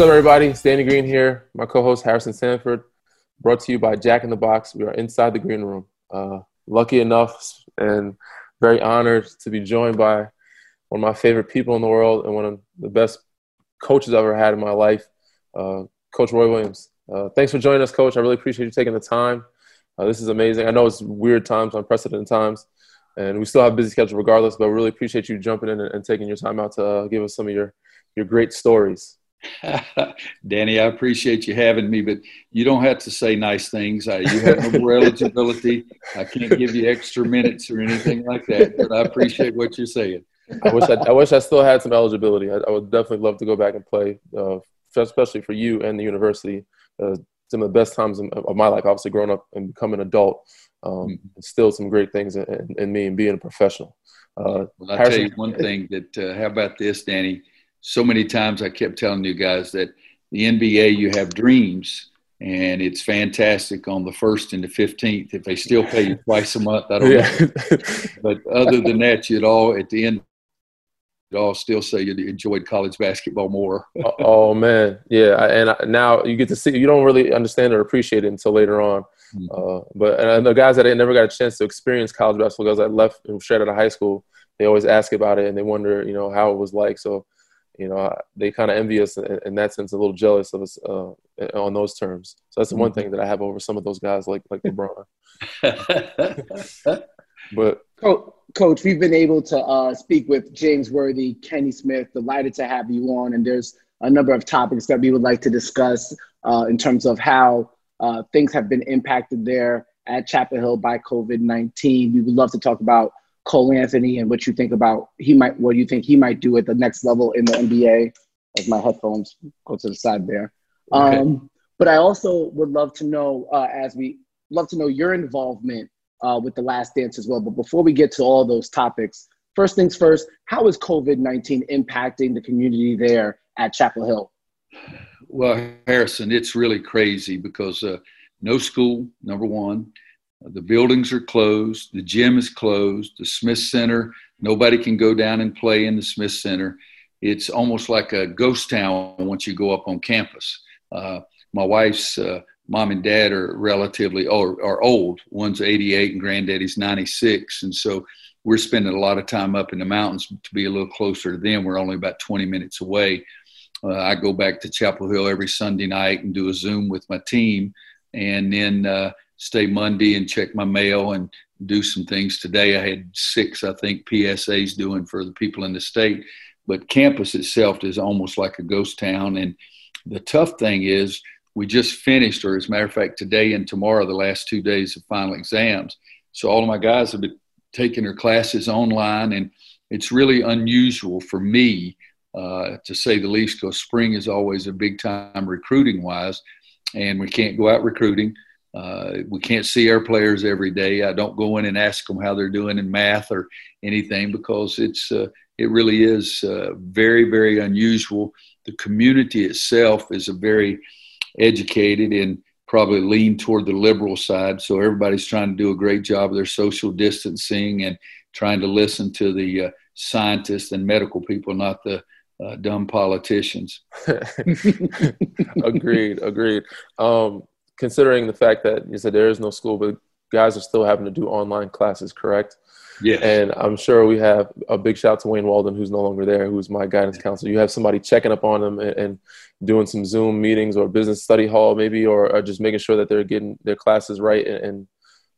What's up, everybody? It's Danny Green here. My co-host Harrison Sanford. Brought to you by Jack in the Box. We are inside the green room. Uh, lucky enough and very honored to be joined by one of my favorite people in the world and one of the best coaches I've ever had in my life, uh, Coach Roy Williams. Uh, thanks for joining us, Coach. I really appreciate you taking the time. Uh, this is amazing. I know it's weird times, unprecedented times, and we still have busy schedule regardless. But we really appreciate you jumping in and, and taking your time out to uh, give us some of your your great stories. Danny, I appreciate you having me, but you don't have to say nice things. I, you have no more eligibility. I can't give you extra minutes or anything like that, but I appreciate what you're saying. I wish I, I wish I still had some eligibility. I, I, would definitely love to go back and play, uh, especially for you and the university. Uh, some of the best times of my life, obviously growing up and becoming an adult, um, mm-hmm. still some great things in, in, in, me and being a professional. Uh, well, I'll Harrison, tell you one thing that, uh, how about this, Danny? So many times I kept telling you guys that the NBA, you have dreams, and it's fantastic on the first and the 15th. If they still pay you twice a month, I don't yeah. know. but other than that, you'd all, at the end I'll still say you enjoyed college basketball more. Oh, oh man, yeah, and now you get to see. You don't really understand or appreciate it until later on. Mm-hmm. Uh, but and the guys that I never got a chance to experience college basketball, guys that left straight out of high school, they always ask about it and they wonder, you know, how it was like. So, you know, they kind of envy us in, in, that sense, a little jealous of us uh, on those terms. So that's the one mm-hmm. thing that I have over some of those guys like like LeBron. but Coach, we've been able to uh, speak with James Worthy, Kenny Smith. Delighted to have you on, and there's a number of topics that we would like to discuss uh, in terms of how uh, things have been impacted there at Chapel Hill by COVID nineteen. We would love to talk about Cole Anthony and what you think about he might, what you think he might do at the next level in the NBA. As my headphones go to the side there. Okay. Um, but I also would love to know, uh, as we love to know your involvement uh, with the last dance as well. But before we get to all those topics, first things first, how is COVID 19 impacting the community there at Chapel Hill? Well, Harrison, it's really crazy because uh, no school, number one. The buildings are closed. The gym is closed. The Smith Center, nobody can go down and play in the Smith Center. It's almost like a ghost town once you go up on campus. Uh, my wife's uh, mom and dad are relatively or are old. One's 88 and granddaddy's 96, and so we're spending a lot of time up in the mountains to be a little closer to them. We're only about 20 minutes away. Uh, I go back to Chapel Hill every Sunday night and do a Zoom with my team, and then uh, stay Monday and check my mail and do some things. Today I had six, I think, PSAs doing for the people in the state. But campus itself is almost like a ghost town, and the tough thing is we just finished, or as a matter of fact, today and tomorrow, the last two days of final exams. So all of my guys have been taking their classes online, and it's really unusual for me, uh, to say the least, because spring is always a big time recruiting wise, and we can't go out recruiting. Uh, we can't see our players every day. I don't go in and ask them how they're doing in math or anything because it's uh, it really is uh, very very unusual. The community itself is a very educated and probably lean toward the liberal side. So everybody's trying to do a great job of their social distancing and trying to listen to the uh, scientists and medical people, not the uh, dumb politicians. agreed, agreed. Um, considering the fact that you said there is no school, but guys are still having to do online classes, correct? Yeah. And I'm sure we have a big shout out to Wayne Walden, who's no longer there, who's my guidance counselor. You have somebody checking up on them and, and doing some Zoom meetings or business study hall maybe, or, or, just making sure that they're getting their classes right. And, and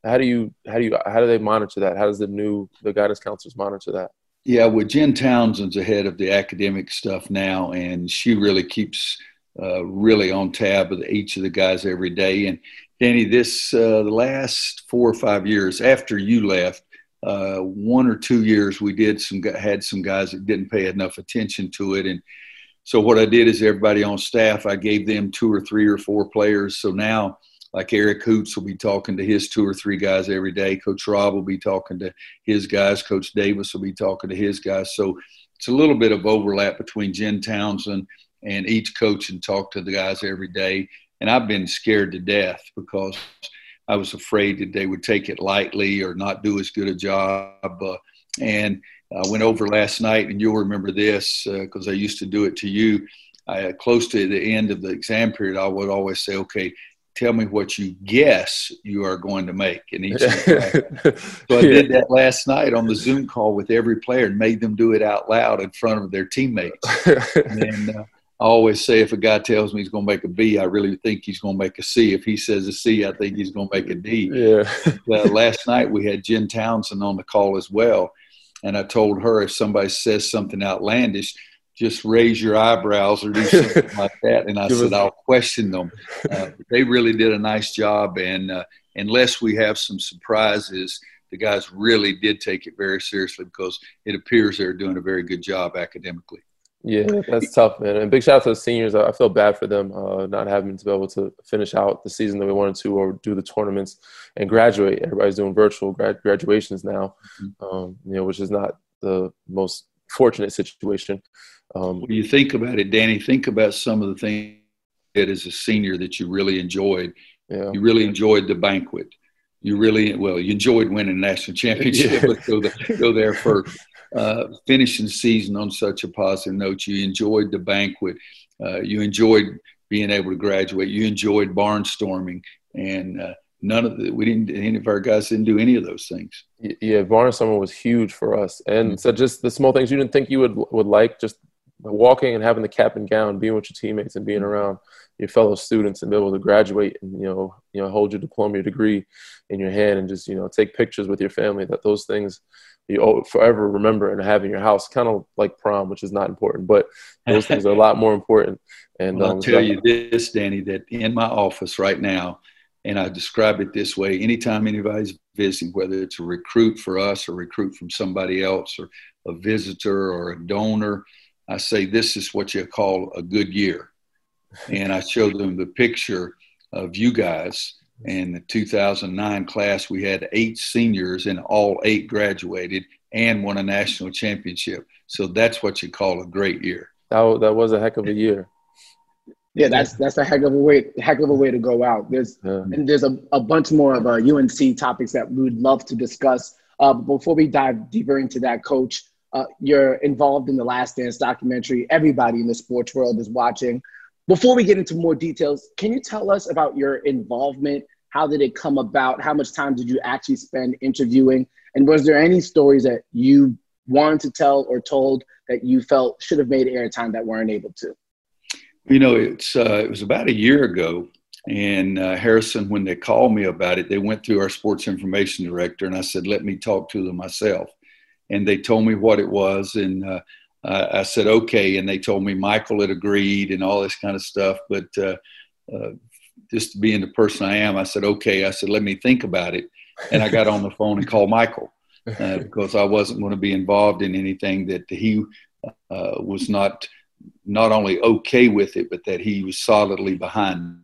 how do you how do you how do they monitor that? How does the new the guidance counselors monitor that? Yeah, well, Jen Townsend's ahead of the academic stuff now, and she really keeps uh, really on tab with each of the guys every day. And Danny, this uh, the last four or five years after you left, uh, one or two years we did some had some guys that didn't pay enough attention to it. And so what i did is everybody on staff i gave them two or three or four players. So now like eric hoots will be talking to his two or three guys every day. Coach rob will be talking to his guys. Coach davis will be talking to his guys. So it's a little bit of overlap between jen townsend and each coach and talk to the guys every day and i've been scared to death because I was afraid that they would take it lightly or not do as good a job. Uh, and I went over last night, and you'll remember this because uh, I used to do it to you. I, close to the end of the exam period, I would always say, okay, tell me what you guess you are going to make in each. so I did that last night on the Zoom call with every player and made them do it out loud in front of their teammates. and uh, I always say if a guy tells me he's going to make a B, I really think he's going to make a C. If he says a C, I think he's going to make a D. Yeah. uh, last night we had Jen Townsend on the call as well, and I told her if somebody says something outlandish – just raise your eyebrows or do something like that. And I said, I'll question them. Uh, they really did a nice job. And uh, unless we have some surprises, the guys really did take it very seriously because it appears they're doing a very good job academically. Yeah, that's tough, man. And big shout out to the seniors. I feel bad for them uh, not having to be able to finish out the season that we wanted to, or do the tournaments and graduate. Everybody's doing virtual grad- graduations now, mm-hmm. um, you know, which is not the most fortunate situation. Um, when you think about it, Danny, think about some of the things that as a senior that you really enjoyed. Yeah. You really enjoyed the banquet. You really well, you enjoyed winning the national championship. Yeah. go, there, go there first. Uh, finishing season on such a positive note. You enjoyed the banquet. Uh, you enjoyed being able to graduate. You enjoyed barnstorming, and uh, none of the we didn't any of our guys didn't do any of those things. Yeah, barnstorming was huge for us, and mm-hmm. so just the small things you didn't think you would would like, just walking and having the cap and gown, being with your teammates and being around your fellow students and be able to graduate and you know you know hold your diploma, your degree in your hand, and just you know take pictures with your family. That those things you forever remember and have in your house, kind of like prom, which is not important, but those things are a lot more important. And well, I'll um, tell you this, Danny, that in my office right now, and I describe it this way: anytime anybody's visiting, whether it's a recruit for us, or recruit from somebody else, or a visitor, or a donor I say, this is what you call a good year. And I show them the picture of you guys. In the 2009 class, we had eight seniors, and all eight graduated and won a national championship. So that's what you call a great year. That, that was a heck of a year. Yeah, that's that's a heck of a way heck of a way to go out. There's yeah. and there's a, a bunch more of uh, UNC topics that we would love to discuss. Uh, before we dive deeper into that, Coach, uh, you're involved in the Last Dance documentary. Everybody in the sports world is watching. Before we get into more details, can you tell us about your involvement? How did it come about? How much time did you actually spend interviewing? And was there any stories that you wanted to tell or told that you felt should have made airtime that weren't able to? You know, it's uh, it was about a year ago, and uh, Harrison, when they called me about it, they went through our sports information director, and I said, "Let me talk to them myself." and they told me what it was, and uh, I said okay, and they told me Michael had agreed and all this kind of stuff. But uh, uh, just being the person I am, I said okay. I said let me think about it, and I got on the phone and called Michael uh, because I wasn't going to be involved in anything that he uh, was not not only okay with it, but that he was solidly behind.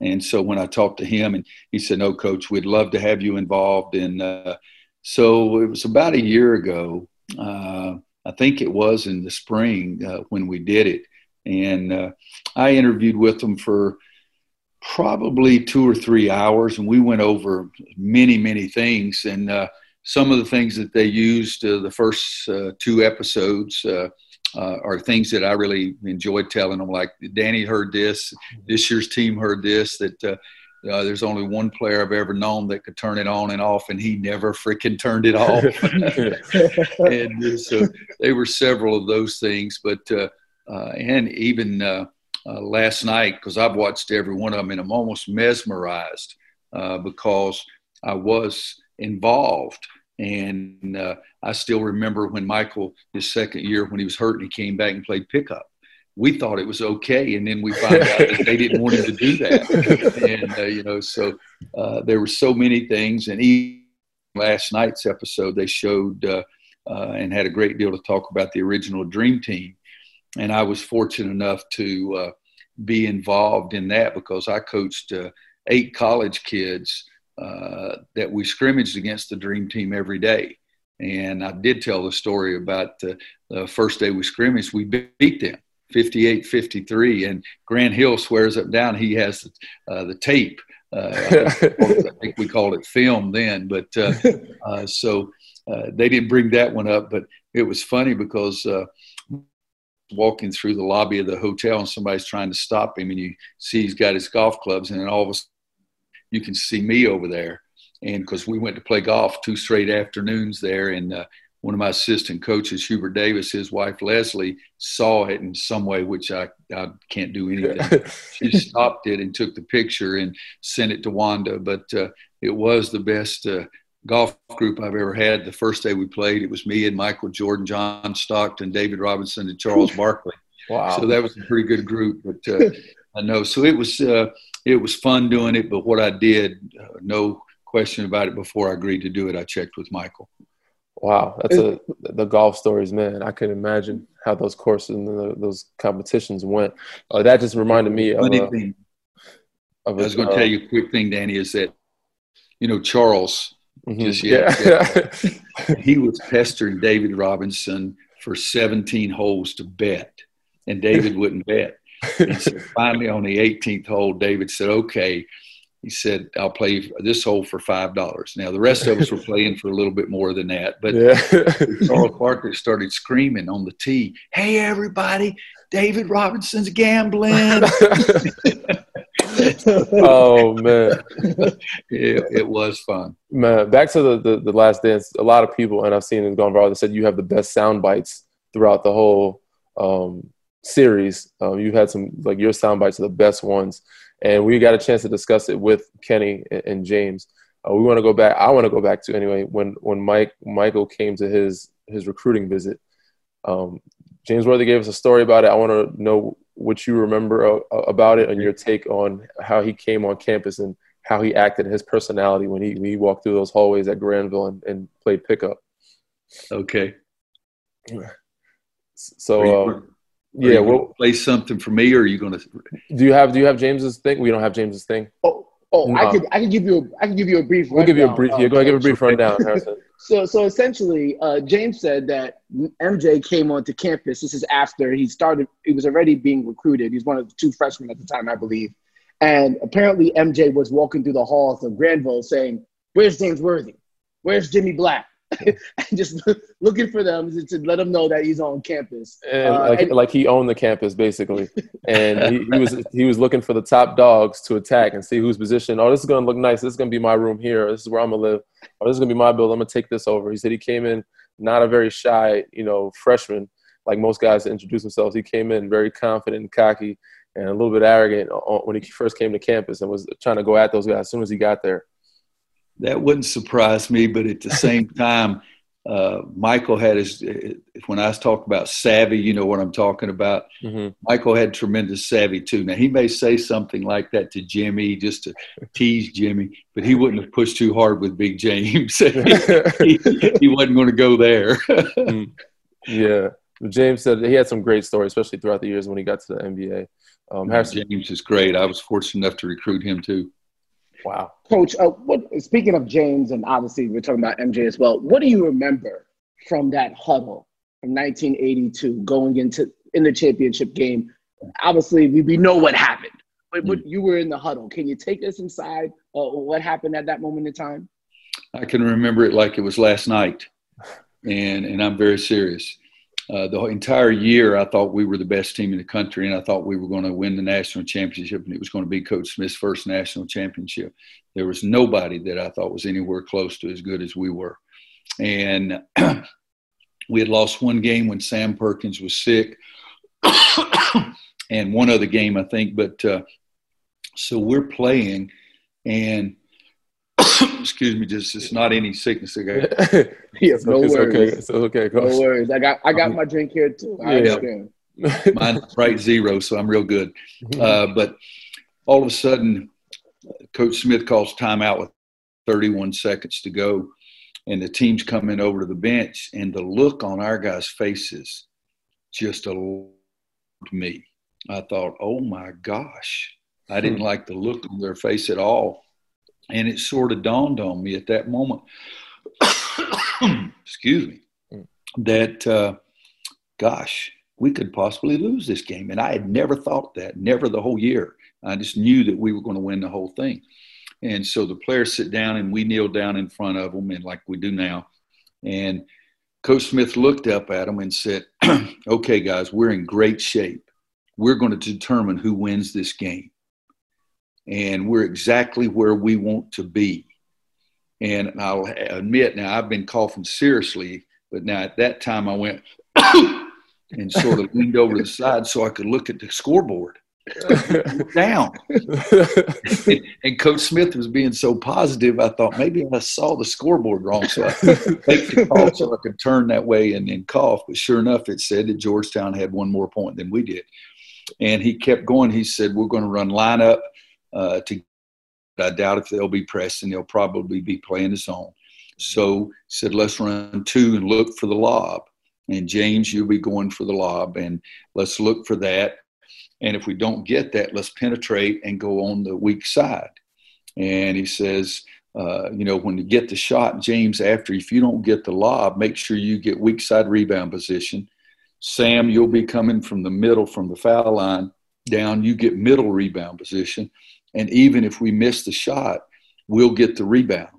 And so when I talked to him, and he said, "No, coach, we'd love to have you involved." And uh, so it was about a year ago. Uh, I think it was in the spring uh, when we did it. And uh, I interviewed with them for probably two or three hours, and we went over many, many things. And uh, some of the things that they used uh, the first uh, two episodes are things that I really enjoyed telling them. Like Danny heard this, this year's team heard this, that uh, there's only one player I've ever known that could turn it on and off, and he never freaking turned it off. and uh, so they were several of those things, but uh, uh and even uh, uh, last night because I've watched every one of them, and I'm almost mesmerized because I was involved. And I still remember when Michael, his second year, when he was hurt, and he came back and played pickup we thought it was okay, and then we found out that they didn't want him to do that. And uh, you know, so uh, there were so many things. And even last night's episode, they showed uh, uh, and had a great deal to talk about the original Dream Team. And I was fortunate enough to uh, be involved in that because I coached uh, eight college kids that we scrimmaged against the Dream Team every day. And I did tell the story about the first day we scrimmaged, we beat them 58 53 and grant hill swears up and down he has uh, the tape uh, I, think, I, think, we called it film then but uh, uh so uh, they didn't bring that one up but it was funny because uh, walking through the lobby of the hotel and somebody's trying to stop him and you see he's got his golf clubs and then all of a sudden you can see me over there. And because we went to play golf two straight afternoons there and uh, one of my assistant coaches hubert davis his wife leslie saw it in some way which i, I can't do anything. She stopped it and took the picture and sent it to wanda but uh, it was the best uh, golf group I've ever had. The first day we played, it was me and Michael Jordan, John Stockton, David Robinson, and Charles Barkley. Wow! So that was a pretty good group. But uh, I know, so it was uh, it was fun doing it. But what I did, uh, no question about it. Before I agreed to do it, I checked with Michael. Wow, that's a the golf stories, man. I can imagine how those courses and the, those competitions went. Uh, that just reminded me of. Funny thing. Of a, I was going to tell you a quick thing, Danny, is that you know Charles Mm-hmm. Just yet. Yeah. he was pestering David Robinson for 17 holes to bet, and David wouldn't bet. And so finally, on the 18th hole, David said, "Okay." He said, "I'll play this hole for five dollars." Now the rest of us were playing for a little bit more than that, but yeah. Charles Barkley started screaming on the tee, "Hey, everybody! David Robinson's gambling!" Oh man, it, it, was fun. Man, back to the, the, the last dance. A lot of people, and I've seen it gone viral. They said you have the best sound bites throughout the whole um, series. Um, you had some like your sound bites are the best ones, and we got a chance to discuss it with Kenny and, and James. Uh, we want to go back. I want to go back to anyway when when Mike Michael came to his his recruiting visit. Um, James Worthy gave us a story about it. I want to know what you remember uh, about it and your take on how he came on campus and how he acted his personality when he, when he walked through those hallways at Granville and, and played pickup. Okay. So, um, yeah, we'll play something for me, or are you going to? Do you have Do you have James's thing? We don't have James's thing. Oh, oh, no. I could I could give you a I can give you a brief. We'll give you a brief. yeah, go ahead, give a brief rundown, Harrison. So, so essentially, uh, James said that MJ came onto campus. This is after he started. He was already being recruited. He's one of the two freshmen at the time, I believe. And apparently, MJ was walking through the halls of Granville saying, "Where's James Worthy? Where's Jimmy Black?" and just looking for them to, let them know that he's on campus. And, uh, like, and, like he owned the campus basically, and he, he, was he was looking for the top dogs to attack and see who's positioned. Oh, this is gonna look nice. This is gonna be my room here. This is where I'm gonna live. Oh, this is gonna be my build. I'm gonna take this over. He said he came in not a very shy, you know, freshman like most guys that introduce themselves. He came in very confident and cocky and a little bit arrogant when he first came to campus and was trying to go at those guys as soon as he got there that wouldn't surprise me, but at the same time, uh, Michael had his. When I talk about savvy, you know what I'm talking about. Mm-hmm. Michael had tremendous savvy too. Now he may say something like that to Jimmy just to tease Jimmy, but he wouldn't have pushed too hard with Big James. he, he, he, wasn't going to go there. Mm. yeah, James said he had some great stories, especially throughout the years when he got to the NBA. Um, James is great. I was fortunate enough to recruit him too. Wow. Coach, uh, what, speaking of James, and obviously we're talking about MJ as well, what do you remember from that huddle from 1982 going into in the championship game? Obviously, we, we know what happened, but, but you were in the huddle. Can you take us inside uh, what happened at that moment in time? I can remember it like it was last night, and, and I'm very serious. Uh, the entire year, I thought we were the best team in the country, and I thought we were going to win the national championship, and it was going to be Coach Smith's first national championship. There was nobody that I thought was anywhere close to as good as we were, and we had lost one game when Sam Perkins was sick, and one other game I think. But uh, so we're playing, and excuse me, just it's not any sickness. Okay. yes, no it's worries. Okay. It's okay. Coach. No worries. I got I got my drink here too. I yeah. understand. Mine's right zero, so I'm real good. Mm-hmm. Uh, but all of a sudden, Coach Smith calls timeout with 31 seconds to go, and the team's coming over to the bench, and the look on our guys' faces just alarmed me. I thought, oh my gosh, I didn't hmm. like the look on their face at all. And it sort of dawned on me at that moment, excuse me, mm. that, uh, gosh, we could possibly lose this game. And I had never thought that, never the whole year. I just knew that we were going to win the whole thing. And so the players sit down and we kneel down in front of them, and like we do now. And Coach Smith looked up at them and said, Okay, guys, we're in great shape. We're going to determine who wins this game. And we're exactly where we want to be. And I'll admit now, I've been coughing seriously, but now at that time I went and sort of leaned over the side so I could look at the scoreboard down. and, and, Coach Smith was being so positive, I thought maybe I saw the scoreboard wrong. So I take the call so I could turn that way and then cough. But sure enough, it said that Georgetown had one more point than we did. And he kept going. He said, We're going to run lineup uh, to. I doubt if they'll be pressed and they'll probably be playing the zone. So he said, Let's run two and look for the lob. And James, you'll be going for the lob. And let's look for that and if we don't get that, let's penetrate and go on the weak side. And he says, uh, you know, when you get the shot, James, after if you don't get the lob, make sure you get weak side rebound position. Sam, you'll be coming from the middle, from the foul line down. You get middle rebound position. And even if we miss the shot, we'll get the rebound.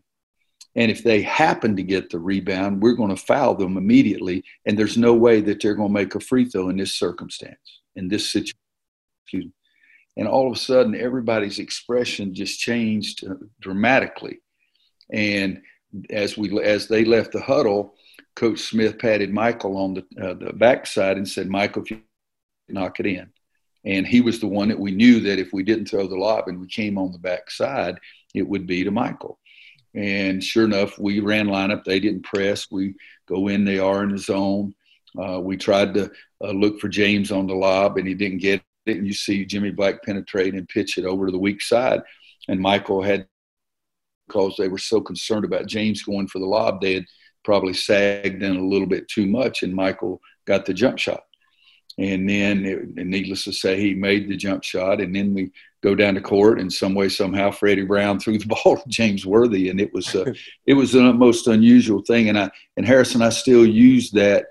And if they happen to get the rebound, we're going to foul them immediately. And there's no way that they're going to make a free throw in this circumstance, in this situation excuse me. And all of a sudden, everybody's expression just changed dramatically. And as we as they left the huddle, Coach Smith patted Michael on the uh, the backside and said, "Michael, if you knock it in." And he was the one that we knew that if we didn't throw the lob and we came on the backside, it would be to Michael. And sure enough, we ran lineup. They didn't press. We go in. They are in the zone. Uh, we tried to uh, look for James on the lob, and he didn't get and you see Jimmy Black penetrate and pitch it over to the weak side. And Michael had, because they were so concerned about James going for the lob, they had probably sagged in a little bit too much, and Michael got the jump shot. And then, it, needless to say, he made the jump shot. And then we go down to court, and some way, somehow, Freddie Brown threw the ball to James Worthy, and it was uh, it was the most unusual thing. And I and Harrison, I still use that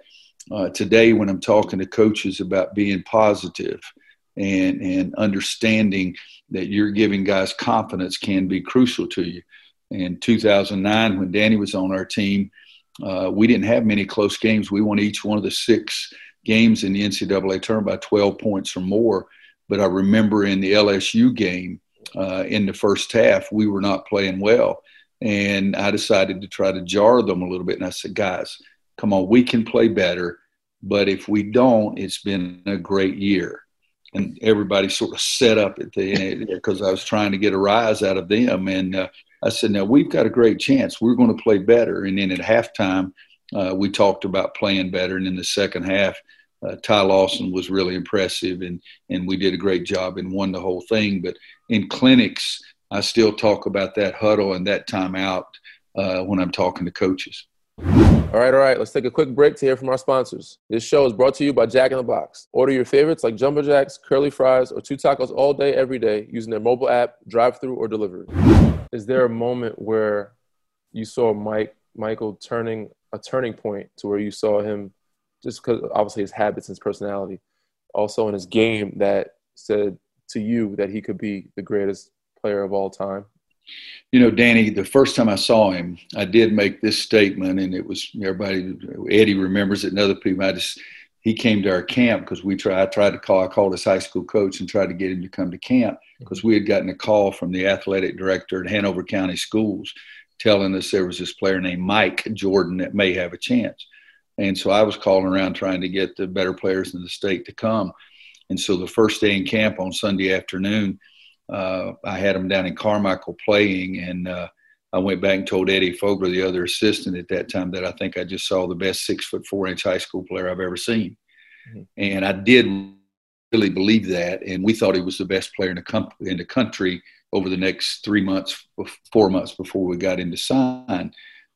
uh, today when I'm talking to coaches about being positive and and understanding that you're giving guys confidence can be crucial to you. In 2009, when Danny was on our team, uh, we didn't have many close games. We won each one of the six games in the NCAA tournament by 12 points or more. But I remember in the LSU game uh, in the first half, we were not playing well. And I decided to try to jar them a little bit. And I said, guys, come on, we can play better. But if we don't, it's been a great year and everybody sort of set up at the end because I was trying to get a rise out of them. And uh, I said, now we've got a great chance. We're going to play better. And then at halftime, uh, we talked about playing better. And in the second half, uh, Ty Lawson was really impressive, and and we did a great job and won the whole thing. But in clinics, I still talk about that huddle and that timeout uh, when I'm talking to coaches. All right, all right. Let's take a quick break to hear from our sponsors. This show is brought to you by Jack in the Box. Order your favorites like Jumbo Jacks, curly fries, or two tacos all day, every day using their mobile app, drive-through, or delivery. Is there a moment where you saw Mike Michael turning a turning point to where you saw him just because obviously his habits and his personality, also in his game that said to you that he could be the greatest player of all time you know, Danny, the first time I saw him, I did make this statement, and it was everybody. Eddie remembers it, and other people. I just he came to our camp because we tried. I tried to call. I called his high school coach and tried to get him to come to camp because we had gotten a call from the athletic director at Hanover County Schools telling us there was this player named Mike Jordan that may have a chance. And so I was calling around trying to get the better players in the state to come. And so the first day in camp on Sunday afternoon, uh, I had him down in Carmichael playing, and uh, I went back and told Eddie Fogler, the other assistant at that time, that I think I just saw the best six foot four inch high school player I've ever seen, mm-hmm. and I did really believe that, and we thought he was the best player in the com- in the country over the next three months, four months before we got into sign,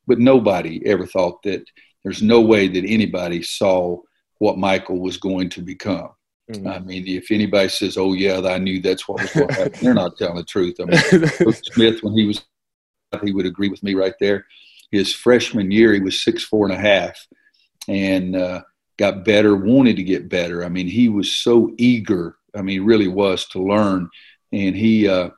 but nobody ever thought that. There's no way that anybody saw what Michael was going to become. Mm-hmm. I mean, if anybody says, "Oh yeah, I knew that's what was going to happen," they're not telling the truth. I mean, Coach Smith, when he was, he would agree with me right there. His freshman year, he was six four and a half, and uh, got better. Wanted to get better. I mean, he was so eager. I mean, really was to learn, and he. Uh,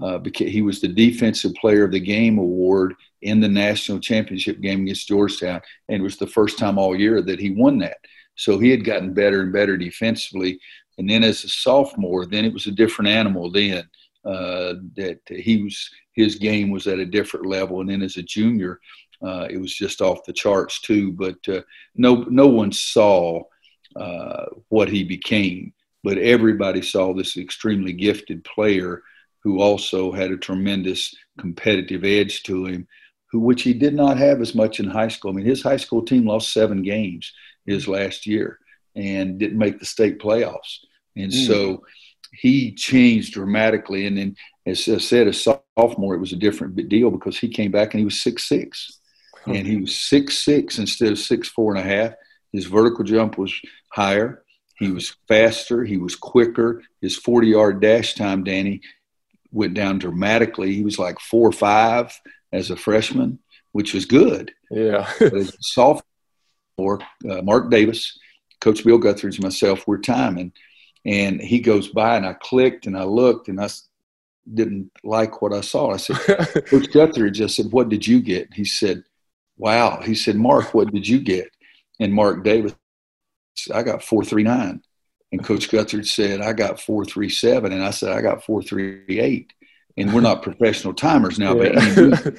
uh, he was the defensive player of the game award in the national championship game against Georgetown, and it was the first time all year that he won that. So he had gotten better and better defensively. And then as a sophomore, then it was a different animal. Then uh, that he was his game was at a different level, and then as a junior, uh, it was just off the charts too. But uh, no no one saw uh, what he became, but everybody saw this extremely gifted player who also had a tremendous competitive edge to him, who which he did not have as much in high school. I mean, his high school team lost seven games his last year and didn't make the state playoffs, and mm. so he changed dramatically. And then, as I said, as sophomore, it was a different deal because he came back and he was six six, and he was six six instead of six four and a half. His vertical jump was higher. He was faster. He was quicker. His 40 yard dash time, Danny, went down dramatically. He was like four five as a freshman, which was good. Yeah. sophomore, uh, Mark Davis, Coach Bill Guthridge, and myself, we're timing. And he goes by, and I clicked and I looked, and I didn't like what I saw. I said, Coach Guthridge, I said, What did you get? He said, Wow. He said, Mark, what did you get? And Mark Davis, I got 439. And Coach Guthridge said, I got 437. And I said, I got 438. And we're not professional timers now, yeah.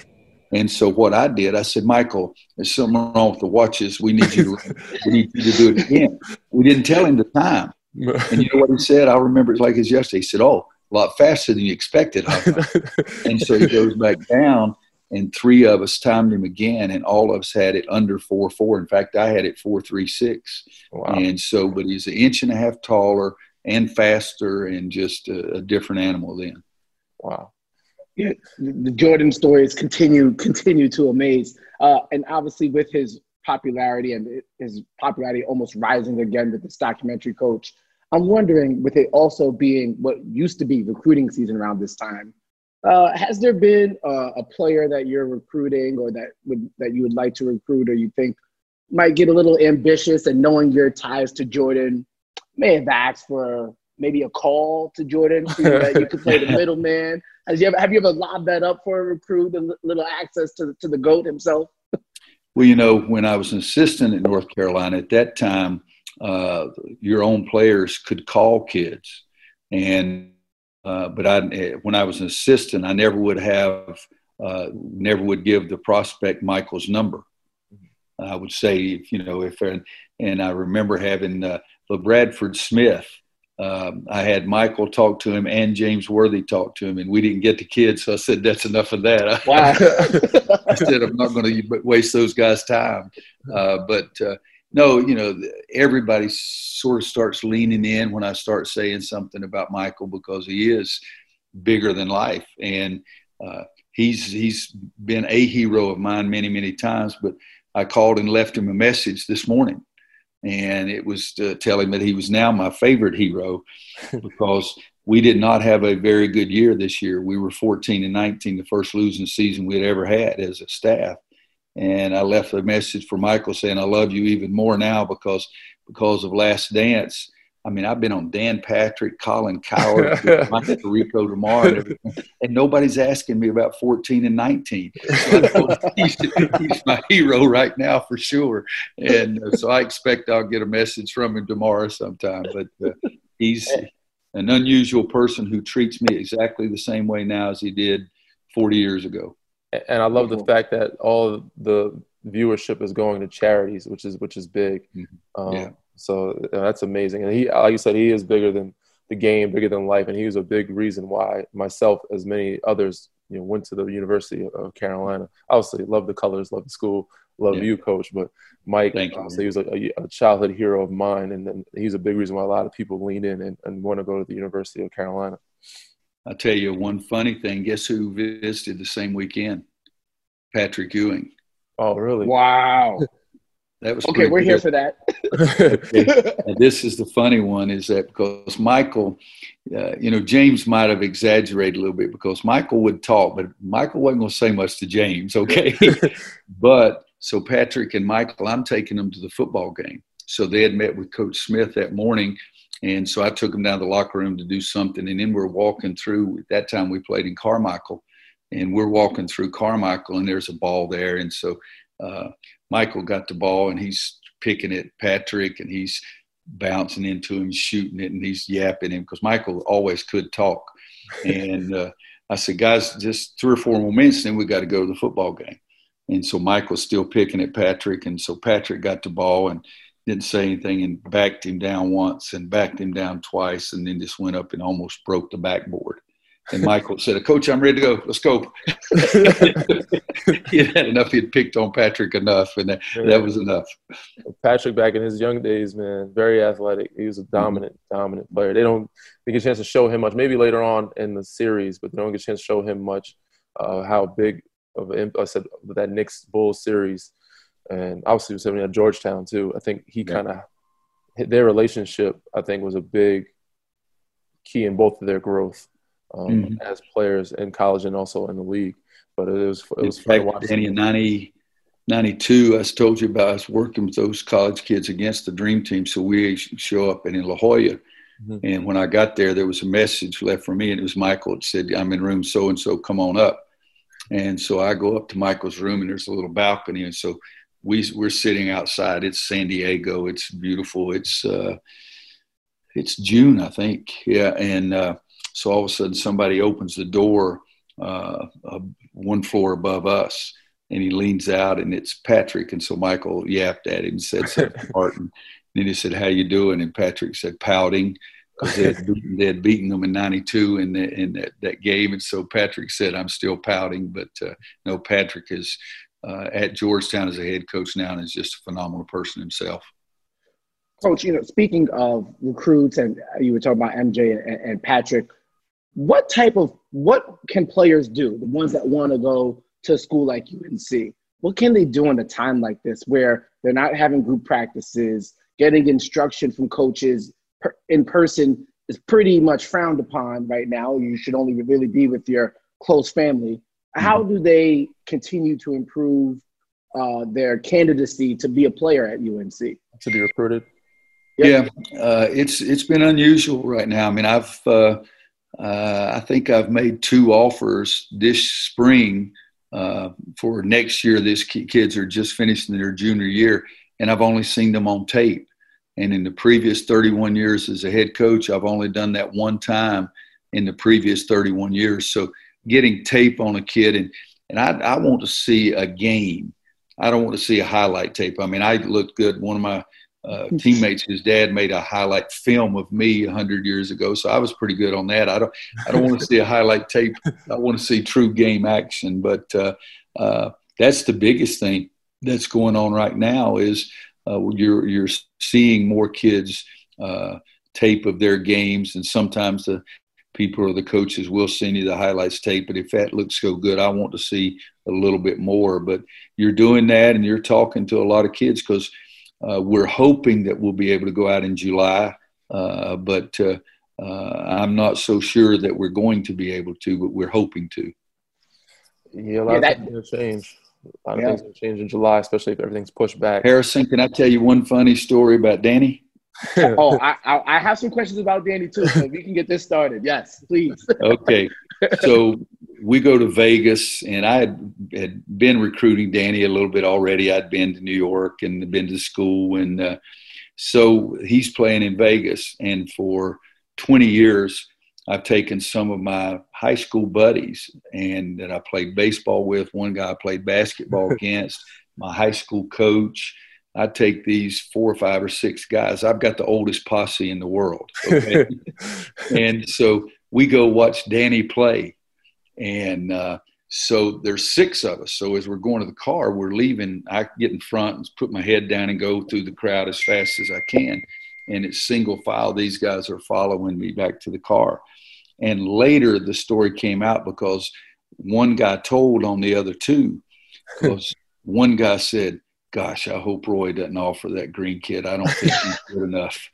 And so what I did, I said, Michael, there's something wrong with the watches. We need you to, we need you to do it again. We didn't tell him the time. And you know what he said? I remember it like it's yesterday. He said, Oh, a lot faster than you expected. and so he goes back down and three of us timed him again, and all of us had it under four four. In fact, I had it four three six. Wow. And so, but he's an inch and a half taller and faster, and just a, a different animal then. Wow. Yeah, the Jordan stories continue continue to amaze, uh, and obviously with his popularity and his popularity almost rising again with this documentary coach. I'm wondering, with it also being what used to be recruiting season around this time, uh, has there been a player that you're recruiting or that would that you would like to recruit or you think might get a little ambitious and knowing your ties to Jordan may have asked for maybe a call to Jordan so that you could play the middleman? Has you ever have you ever lobbed that up for a recruit, a little access to to the goat himself? Well, you know, when I was an assistant at North Carolina at that time, uh, your own players could call kids, and uh, but I, when I was an assistant, I never would have, uh, never would give the prospect Michael's number. I would say, you know, if and, and I remember having uh, Bradford Smith. Um, I had Michael talk to him and James Worthy talk to him, and we didn't get the kids. So I said, "That's enough of that." Wow. I said, "I'm not going to waste those guys' time." Uh, but uh, no, you know, everybody sort of starts leaning in when I start saying something about Michael because he is bigger than life, and uh, he's he's been a hero of mine many many times. But I called and left him a message this morning, and it was uh, to tell him that he was now my favorite hero because we did not have a very good year this year. We were 14 and 19, the first losing season we had ever had as a staff and I left a message for Michael saying I love you even more now because because of Last Dance. I mean, I've been on Dan Patrick, Colin Cowherd, Mike Tirico tomorrow, and, and, nobody's asking me about 14 and 19. So he's, he's, my hero right now for sure. And uh, so I expect I'll get a message from him tomorrow sometime. But uh, he's an unusual person who treats me exactly the same way now as he did 40 years ago and I love the fact that all the viewership is going to charities, which is which is big. Mm-hmm. Um, yeah. So uh, that's amazing. And he, like you said, he is bigger than the game, bigger than life, and he was a big reason why myself, as many others, you know, went to the University of Carolina. Obviously, love the colors, love the school, love yeah. you, coach. But Mike, obviously, he was a, a, childhood hero of mine, and then he's a big reason why a lot of people lean in and, and want to go to the University of Carolina. I'll tell you one funny thing. Guess who visited the same weekend? Patrick Ewing. Oh, really? Wow. That was okay. We're good. here for that. And this is the funny one: is that because Michael, uh, you know, James might have exaggerated a little bit because Michael would talk, but Michael wasn't going to say much to James. Okay, but so Patrick and Michael, I'm taking them to the football game. So they had met with Coach Smith that morning, And so I took them down to the locker room to do something. And then we're walking through, at that time we played in Carmichael. And we're walking through Carmichael and there's a ball there. And so uh, Michael got the ball and he's picking at Patrick and he's bouncing into him, shooting it, and he's yapping him because Michael always could talk. And uh, I said, guys, just three or four more minutes, then we got to go to the football game. And so Michael's still picking at Patrick, and so Patrick got the ball and didn't say anything and backed him down once and backed him down twice, and then just went up and almost broke the backboard. And Michael said, Coach, I'm ready to go. Let's go. he had enough. He had picked on Patrick enough, and that, that was enough. Patrick, back in his young days, man, very athletic. He was a dominant, mm-hmm. dominant player. They don't get a chance to show him much. Maybe later on in the series, but they don't get a chance to show him much uh, how big of an I said that Knicks Bulls series. And obviously, was at Georgetown, too. I think he kind of their relationship, I think, was a big key in both of their growth um, mm-hmm. as players in college and also in the league. But it was it was fun to watch. Danny, in 90, 92, I told you about us working with those college kids against the Dream Team. So we show up in La Jolla. Mm-hmm. And when I got there, there was a message left for me, and it was Michael. It said, I'm in room so and so, come on up. And so I go up to Michael's room, and there's a little balcony. And so we, we're sitting outside. It's San Diego. It's beautiful. It's, uh, it's June, I think. Yeah. And uh, so all of a sudden, somebody opens the door uh, uh, one floor above us, and he leans out, and it's Patrick. And so Michael yapped at him and said something, Martin. And then he said, "How you doing?" And Patrick said, "Pouting." Because they, had beaten, they had beaten them in '92 in, the, in that, that game, and so Patrick said, "I'm still pouting." But uh, no, Patrick is uh, at Georgetown as a head coach now, and is just a phenomenal person himself. Coach, you know, speaking of recruits, and you were talking about MJ and, and Patrick, what type of what can players do? The ones that want to go to school like unc what can they do in a time like this where they're not having group practices getting instruction from coaches in person is pretty much frowned upon right now. You should only really be with your close family. How mm-hmm. do they continue to improve uh, their candidacy to be a player at unc to be recruited? Yep. yeah. Uh, it's it's been unusual right now. I mean i've uh, uh, I think I've made two offers this spring uh, for next year. These kids are just finishing their junior year, and I've only seen them on tape. And in the previous 31 years as a head coach, I've only done that one time in the previous 31 years. So getting tape on a kid, and, and I, I want to see a game. I don't want to see a highlight tape. I mean, I looked good. One of my uh, teammates. His dad made a highlight film of me hundred years ago, so I was pretty good on that. I don't, I don't want to see a highlight tape. I want to see true game action. But uh, uh, that's the biggest thing that's going on right now is uh, you're you're seeing more kids uh, tape of their games, and sometimes the people or the coaches will send you the highlights tape. But if that looks so good, I want to see a little bit more. But you're doing that, and you're talking to a lot of kids because we're hoping that we'll be able to go out in July, uh, but uh, I'm not so sure that we're going to be able to, but we're hoping to. Yeah, a lot yeah, of things will change. A lot of things will change in July, especially if everything's pushed back. Harrison, can I tell you one funny story about Danny? oh, I, I, have some questions about Danny too, so we can get this started. Yes, please. okay, so we go to Vegas, and I had, had, been recruiting Danny a little bit already. I'd been to New York and been to school, and uh, so he's playing in Vegas. And for 20 years, I've taken some of my high school buddies and that I played baseball with. One guy I played basketball against, my high school coach. I take these four or five or six guys. I've got the oldest posse in the world. Okay? and so we go watch Danny play. And uh, so there's six of us. So as we're going to the car, we're leaving. I get in front and put my head down and go through the crowd as fast as I can. And it's single file. These guys are following me back to the car. And later the story came out because one guy told on the other two because one guy said, gosh, I hope Roy doesn't offer that green kid. I don't think he's good enough.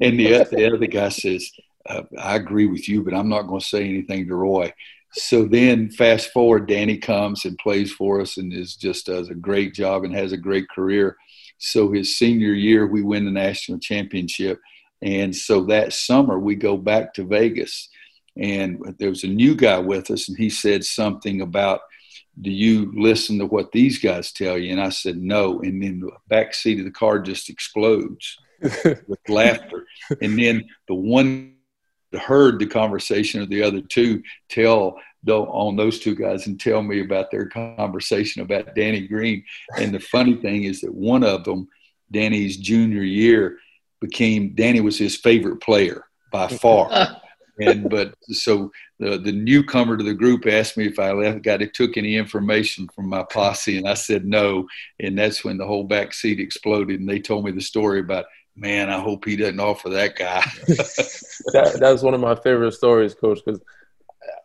And the, the other guy says, uh, I agree with you, but I'm not going to say anything to Roy. So then, fast forward, Danny comes and plays for us and is just does a great job and has a great career. So his senior year, we win the national championship. And so that summer we go back to Vegas, and there was a new guy with us, and he said something about, "Do you listen to what these guys tell you?" And I said, "No." And then the back seat of the car just explodes with laughter. And then the one heard the conversation of the other two tell on those two guys and tell me about their conversation about Danny Green. And the funny thing is that one of them, Danny's junior year, became Danny was his favorite player by far. and but so the the newcomer to the group asked me if I left got it took any information from my posse, and I said no. And that's when the whole back seat exploded, and they told me the story about man, I hope he doesn't offer that guy. that, that's one of my favorite stories, Coach, because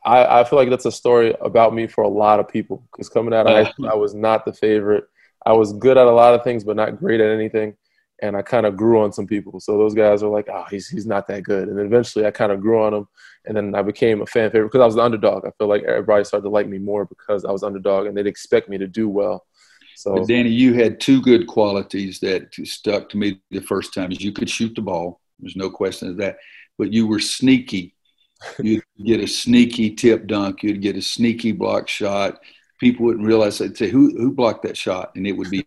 I, I feel like that's a story about me for a lot of people. Because coming out of high school, I was not the favorite. I was good at a lot of things, but not great at anything. And I kind of grew on some people. So those guys are like, oh, he's, he's not that good. And eventually I kind of grew on him. And then I became a fan favorite because I was the underdog. I feel like everybody started to like me more because I was underdog and they'd expect me to do well. So, Danny, you had two good qualities that stuck to me the first time. Is you could shoot the ball. There's no question of that. But you were sneaky. You'd get a sneaky tip dunk. You'd get a sneaky block shot. People wouldn't realize. They'd say, "Who who blocked that shot?" And it would be,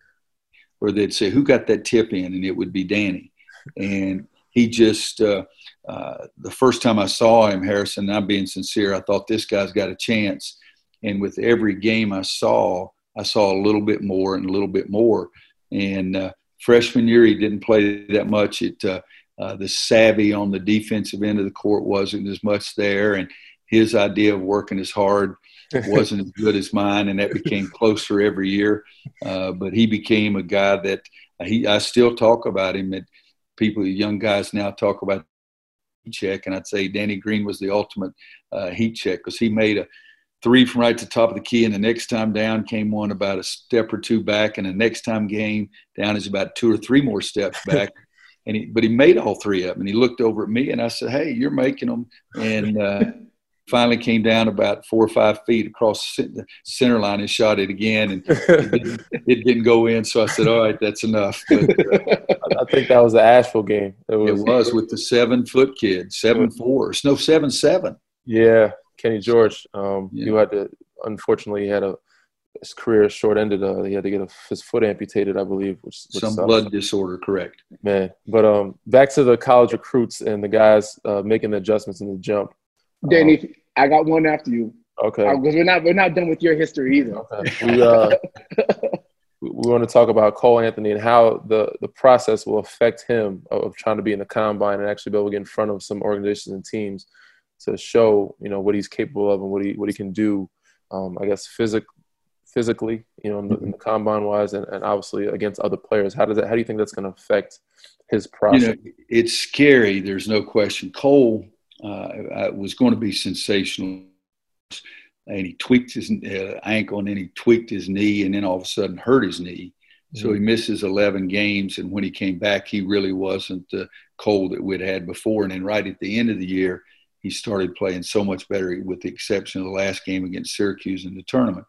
or they'd say, "Who got that tip in?" And it would be Danny. And he just uh, uh, the first time I saw him, Harrison. I'm being sincere. I thought this guy's got a chance. And with every game I saw, I saw a little bit more and a little bit more. And uh, freshman year, he didn't play that much. It uh, uh, the savvy on the defensive end of the court wasn't as much there, and his idea of working as hard wasn't as good as mine, and that became closer every year. Uh, but he became a guy that he I still talk about him. That people, young guys now talk about heat check, and I'd say Danny Green was the ultimate uh, heat check because he made a three from right to top of the key, and the next time down came one about a step or two back, and the next time game down is about two or three more steps back. and he, but he made all three of them, and he looked over at me, and I said, "Hey, you're making them." And uh, finally came down about four or five feet across the center line and shot it again, and it didn't, it didn't go in. So I said, "All right, that's enough." But, uh, I think that was the Asheville game. It was, it was with the seven foot kid, seven four, no seven seven. Yeah, Kenny George. Um, yeah. He had to, unfortunately, he had a his career short ended. Uh, he had to get a, his foot amputated, I believe. Which, which some sucks. blood disorder, correct? Man, but um, back to the college recruits and the guys uh, making the adjustments in the jump. Danny, um, I got one after you. Okay. Because uh, we're not we're not done with your history either. Okay. We, uh, we want to talk about Cole Anthony and how the the process will affect him of trying to be in the combine and actually be able to get in front of some organizations and teams to show you know what he's capable of and what he what he can do. Um, I guess physic, physically, you know, in the, in the combine wise, and, and, obviously against other players. How does that? How do you think that's going to affect his process? You know, it's scary. There's no question. Cole uh, was going to be sensational, and he tweaked his uh, ankle, and then he tweaked his knee, and then all of a sudden hurt his knee. So he mm-hmm. misses 11 games, and when he came back, he really wasn't the Cole that we'd had before. And then right at the end of the year, he started playing so much better, with the exception of the last game against Syracuse in the tournament.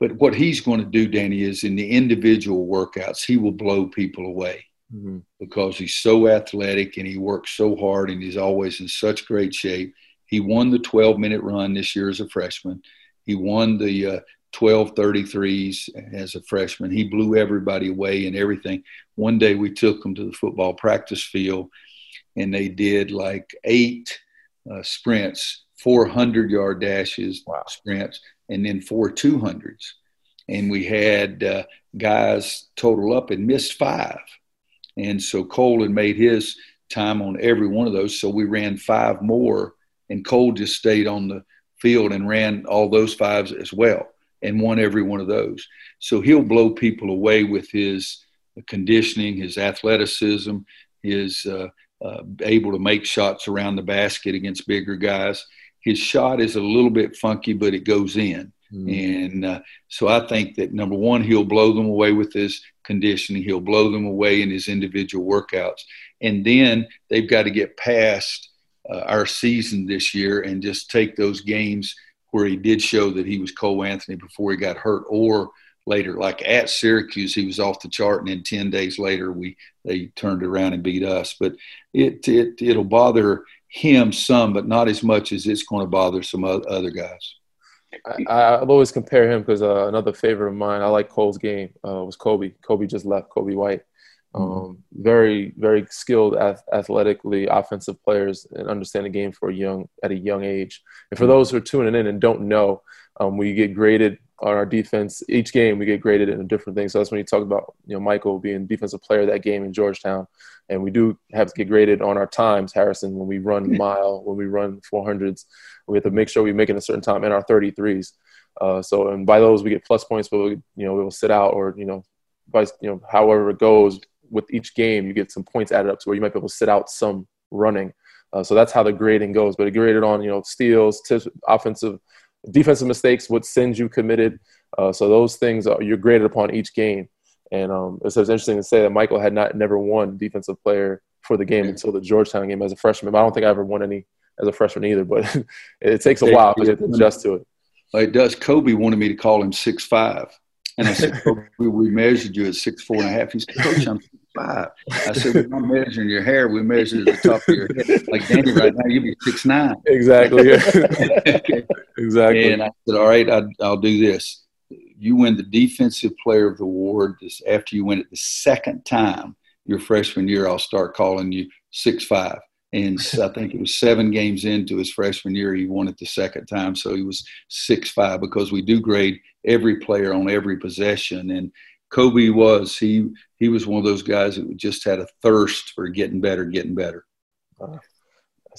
But what he's going to do, Danny, is in the individual workouts, he will blow people away mm-hmm. because he's so athletic and he works so hard and he's always in such great shape. He won the 12 minute run this year as a freshman. He won the uh, 12 33s as a freshman. He blew everybody away and everything. One day we took him to the football practice field and they did like eight uh, sprints, 400 yard dashes, wow. sprints, and then four 200s. And we had uh, guys total up and missed five. And so Cole had made his time on every one of those. So we ran five more, and Cole just stayed on the field and ran all those fives as well and won every one of those. So he'll blow people away with his conditioning, his athleticism, his uh, uh, able to make shots around the basket against bigger guys. His shot is a little bit funky, but it goes in. Mm. And uh, so I think that number one, he'll blow them away with his conditioning. He'll blow them away in his individual workouts. And then they've got to get past uh, our season this year and just take those games where he did show that he was Cole Anthony before he got hurt or later. Like at Syracuse, he was off the chart, and then ten days later, we they turned around and beat us. But it it it'll bother him some, but not as much as it's going to bother some other guys. I, will always compare him because uh, another favorite of mine, I like Cole's game, uh, was Coby. Coby just left, Coby White. Mm-hmm. Um, mm-hmm. Very, very skilled, ath- athletically offensive players and understand the game for a young at a young age. And for mm-hmm. those who are tuning in and don't know, um, we get graded on our defense each game. We get graded in a different thing. So that's when you talk about you know Michael being defensive player that game in Georgetown, and we do have to get graded on our times. Harrison, when we run mile, when we run 400s, we have to make sure we make it a certain time in our 33s. Uh, so and by those we get plus points, but we, you know we will sit out or you know by you know however it goes with each game, you get some points added up to where you might be able to sit out some running. Uh, so that's how the grading goes. But it graded on you know steals, tips, offensive, defensive mistakes, what sins you committed. Uh, so those things are you're graded upon each game. And um, so it's interesting to say that Michael had not never won defensive player for the game until the Georgetown game as a freshman. But I don't think I ever won any as a freshman either. But it takes a while to adjust to it. It does. Coby wanted me to call him six five, and I said, Coby, "We measured you at six four and a half." He said, "Coach, I'm five. I said, We're not measuring your hair, we measure the top of your head. Like Danny right now, you'd be six nine. Exactly. exactly. And I said, All right, I, I'll do this. You win the defensive player of the award this after you win it the second time your freshman year, I'll start calling you six five. And I think it was seven games into his freshman year, he won it the second time. So he was six five because we do grade every player on every possession. And Coby was he he was one of those guys that just had a thirst for getting better, getting better. Uh,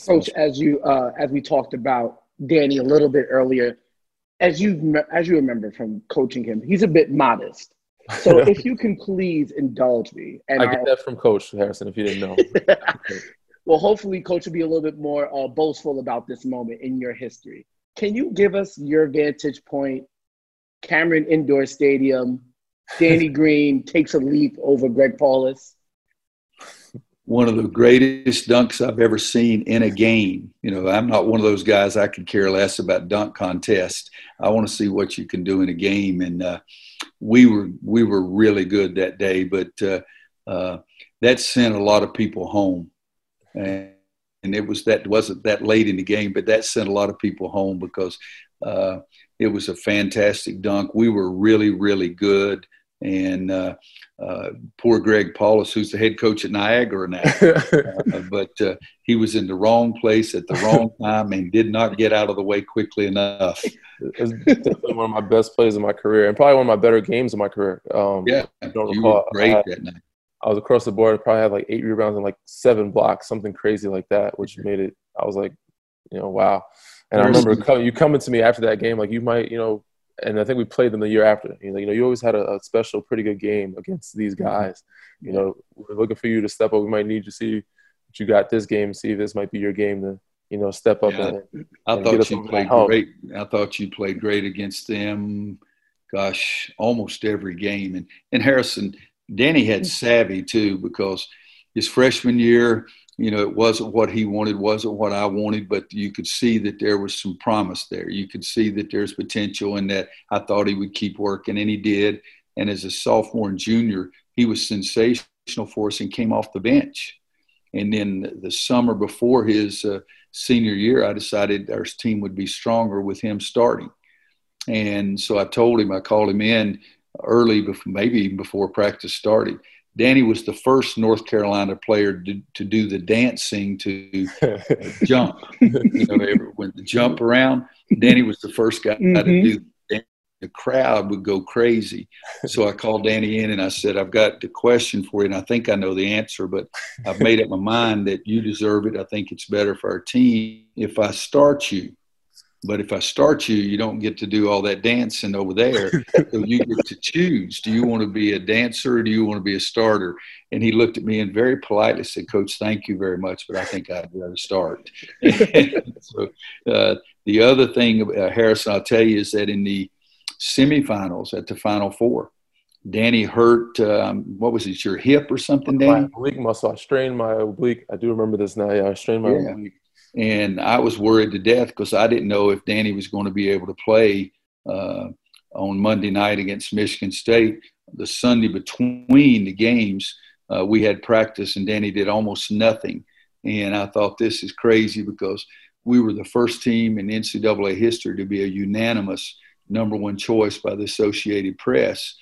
Coach, as you uh, as we talked about Danny a little bit earlier, as you as you remember from coaching him, he's a bit modest. So if you can please indulge me, and I get our, that from Coach Harrison. If you didn't know, well, hopefully, Coach will be a little bit more uh, boastful about this moment in your history. Can you give us your vantage point, Cameron Indoor Stadium, Danny Green takes a leap over Greg Paulus? One of the greatest dunks I've ever seen in a game. You know, I'm not one of those guys I could care less about dunk contests. I want to see what you can do in a game, and uh, we were we were really good that day. But uh, uh, that sent a lot of people home, and, and it was that wasn't that late in the game, but that sent a lot of people home because uh, it was a fantastic dunk. We were really really good and uh, uh, poor Greg Paulus, who's the head coach at Niagara now, uh, but uh, he was in the wrong place at the wrong time and did not get out of the way quickly enough. It's definitely one of my best plays in my career, and probably one of my better games in my career. Um, yeah, you recall. great I that night. I was across the board. I Probably had like eight rebounds and like seven blocks, something crazy like that, which made it. I was like, you know, wow. And I remember you coming to me after that game, like you might, you know, and I think we played them the year after. You know, you know, you always had a, a special, pretty good game against these mm-hmm. guys. You know, we're looking for you to step up. We might need to see what you got this game. See if this might be your game to, you know, step up. Yeah, and, I and thought you played great. I thought you played great against them. Gosh, almost every game. And and Harrison, Danny had mm. savvy too because his freshman year you know, it wasn't what he wanted, wasn't what I wanted, but you could see that there was some promise there. You could see that there's potential and that I thought he would keep working, and he did. And as a sophomore and junior, he was sensational for us and came off the bench. And then the summer before his uh, senior year, I decided our team would be stronger with him starting. And so I told him, I called him in early, maybe even before practice started. Danny was the first North Carolina player to, to do the dancing to jump. You know, when the jump around, Danny was the first guy mm-hmm. to do. The crowd would go crazy. So I called Danny in and I said, I've got the question for you, and I think I know the answer, but I've made up my mind that you deserve it. I think it's better for our team if I start you. But if I start you, you don't get to do all that dancing over there. so you get to choose. Do you want to be a dancer or do you want to be a starter? And he looked at me and very politely said, Coach, thank you very much, but I think I'd rather start. so uh, the other thing, uh, Harrison, I'll tell you is that in the semifinals at the Final Four, Danny hurt, um, what was it, your hip or something, Danny? My oblique muscle. I strained my oblique. I do remember this now. Yeah, I strained my yeah. oblique and I was worried to death because I didn't know if Danny was going to be able to play uh, on Monday night against Michigan State. The Sunday between the games, uh, we had practice, and Danny did almost nothing. And I thought this is crazy because we were the first team in NCAA history to be a unanimous number one choice by the Associated Press.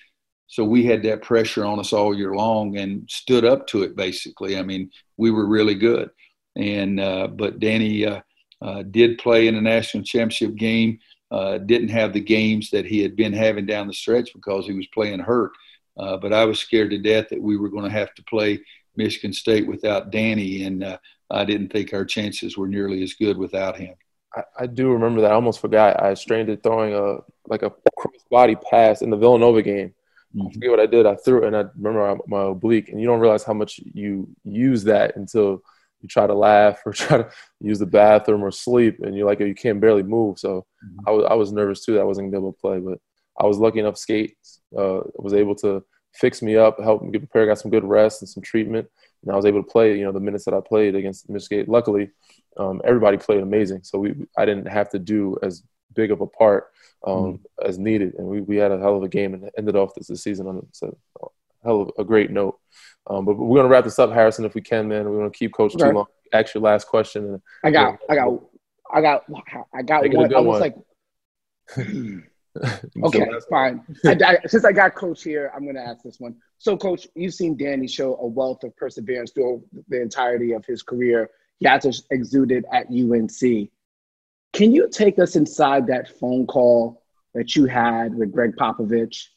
So we had that pressure on us all year long and stood up to it. Basically, I mean, we were really good. And uh, but Danny uh, uh, did play in a national championship game. Uh, didn't have the games that he had been having down the stretch because he was playing hurt. Uh, but I was scared to death that we were going to have to play Michigan State without Danny, and uh, I didn't think our chances were nearly as good without him. I, I do remember that. I almost forgot. I strained it throwing a like a cross body pass in the Villanova game. Mm-hmm. I forget what I did. I threw it, and I remember my oblique, and you don't realize how much you use that until you try to laugh or try to use the bathroom or sleep, and you're like you can't barely move. So mm-hmm. I was I was nervous too that I wasn't gonna be able to play, but I was lucky enough. Skate uh, was able to fix me up, help me get prepared, got some good rest and some treatment, and I was able to play. You know, the minutes that I played against Michigan. Luckily, um, everybody played amazing, so we I didn't have to do as big of a part um, mm-hmm. as needed, and we, we had a hell of a game and ended off this, this season on a hell of a great note. Um, but we're gonna wrap this up, Harrison, if we can, man. We're gonna keep Coach okay. too long. Ask your last question. And, I got, I got, I got, I got one. I was one. like, okay, fine. I, I, since I got Coach here, I'm gonna ask this one. So, Coach, you've seen Danny show a wealth of perseverance through the entirety of his career. He had to exude at UNC. Can you take us inside that phone call that you had with Gregg Popovich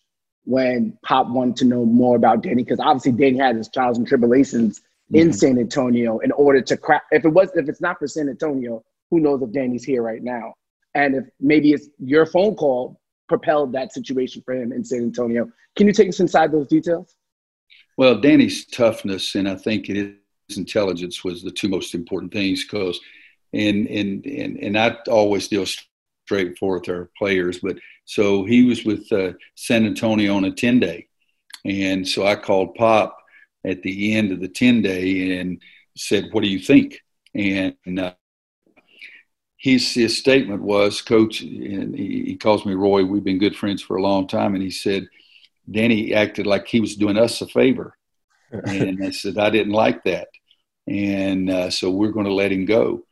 when Pop wanted to know more about Danny, because obviously Danny had his trials and tribulations mm-hmm. in San Antonio in order to crack. If it was, if it's not for San Antonio, who knows if Danny's here right now? And if maybe it's your phone call propelled that situation for him in San Antonio. Can you take us inside those details? Well, Danny's toughness and I think his intelligence was the two most important things because, and and and and I always deal straightforward with our players, but so he was with uh, San Antonio on a 10 day. And so I called Pop at the end of the 10 day and said, What do you think? And uh, his, his statement was, Coach, and he, he calls me Roy, we've been good friends for a long time. And he said, Danny acted like he was doing us a favor. and I said, I didn't like that. And uh, so we're going to let him go.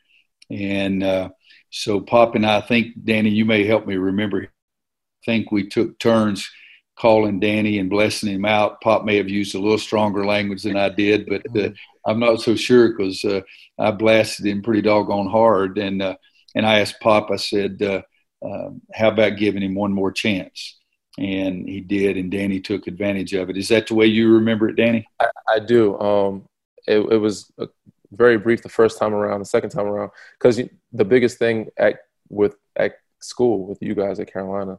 And uh, so Pop and I, I think, Danny, you may help me remember I think we took turns calling Danny and blessing him out. Pop may have used a little stronger language than I did, but uh, I'm not so sure because uh, I blasted him pretty doggone hard. And uh, and I asked Pop, I said, uh, um, "How about giving him one more chance?" And he did, and Danny took advantage of it. Is that the way you remember it, Danny? I, I do. Um, it, it was very brief the first time around. The second time around, because the biggest thing at with at school with you guys at Carolina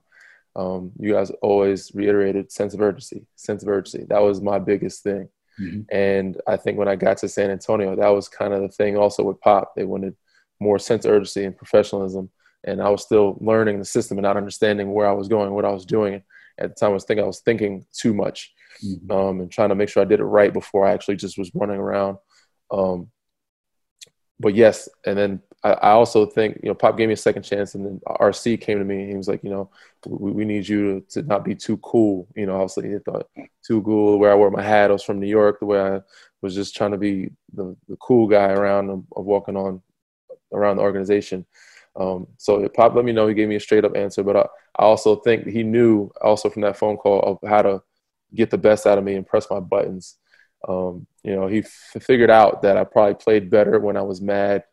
um, you guys always reiterated sense of urgency, sense of urgency. That was my biggest thing. Mm-hmm. And I think when I got to San Antonio, that was kind of the thing also with Pop. They wanted more sense of urgency and professionalism. And I was still learning the system and not understanding where I was going, what I was doing. At the time, I was thinking I was thinking too much mm-hmm. um, and trying to make sure I did it right before I actually just was running around. Um, but yes, and then I, I, also think you know Pop gave me a second chance, and then RC came to me. and He was like, you know, we, we need you to, to, not be too cool. You know, obviously he thought too cool. The way I wore my hat, I was from New York. The way I was just trying to be the, the cool guy around of, of walking on around the organization. Um, so Pop let me know. He gave me a straight up answer, but I, I also think he knew also from that phone call of how to get the best out of me and press my buttons. Um, you know, he f- figured out that I probably played better when I was mad.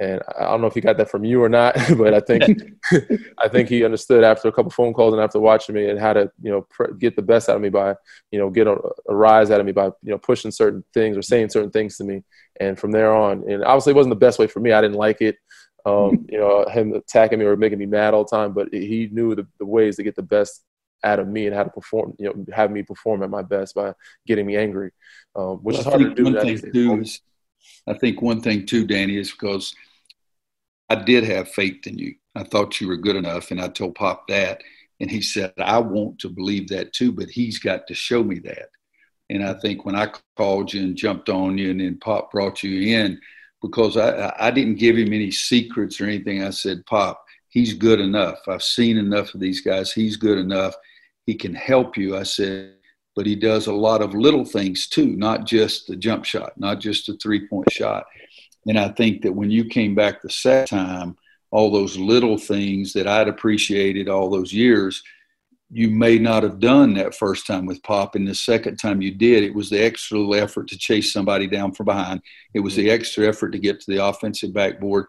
And I don't know if he got that from you or not, but I think I think he understood after a couple phone calls and after watching me and how to you know pr- get the best out of me by you know get a, a, rise out of me by you know pushing certain things or saying certain things to me. And from there on, and obviously it wasn't the best way for me. I didn't like it. Um, you know, him attacking me or making me mad all the time, but he knew the, the ways to get the best out of me and how to perform, you know, have me perform at my best by getting me angry, um, which well, is hard to do. One thing too is, I think one thing too, Danny, is because I did have faith in you. I thought you were good enough, and I told Pop that, and he said, "I want to believe that too, but he's got to show me that." And I think when I called you and jumped on you, and then Pop brought you in, because I, I didn't give him any secrets or anything. I said, Pop, he's good enough. I've seen enough of these guys. He's good enough. He can help you. I said, but he does a lot of little things too, not just the jump shot, not just the three point shot. And I think that when you came back the second time, all those little things that I'd appreciated all those years, you may not have done that first time with Pop. And the second time you did, it was the extra little effort to chase somebody down from behind. It was the mm-hmm. extra effort to get to the offensive backboard.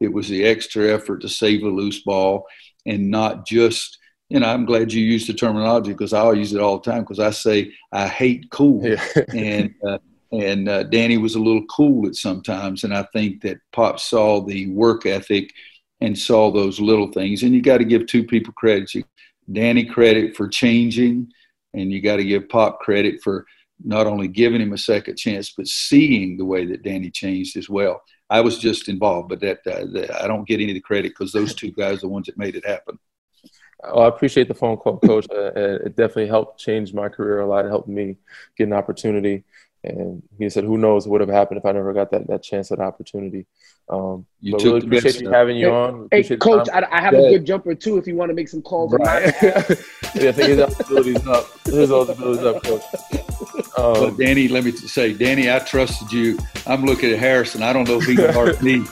It was the extra effort to save a loose ball and not just, you know, I'm glad you used the terminology because I use it all the time because I say I hate cool. Yeah. and, uh, and uh, Danny was a little cool at sometimes. And I think that Pop saw the work ethic and saw those little things. And you got to give two people credit. You, Danny credit for changing, and you got to give Pop credit for not only giving him a second chance, but seeing the way that Danny changed as well. I was just involved, but that, uh, that I don't get any of the credit because those two guys are the ones that made it happen. Oh, I appreciate the phone call, Coach. Uh, it definitely helped change my career a lot. It helped me get an opportunity. And he said, "Who knows what would have happened if I never got that that chance, that opportunity." Um, you but really appreciate you having you hey, on. Hey, Coach, I, I, have yeah. a good jumper too. If you want to make some calls, right? yeah, I think his eligibility's up. His eligibility's up, Coach. Um, but Danny, let me say, Danny, I trusted you. I'm looking at Harrison. I don't know if he can hurt me.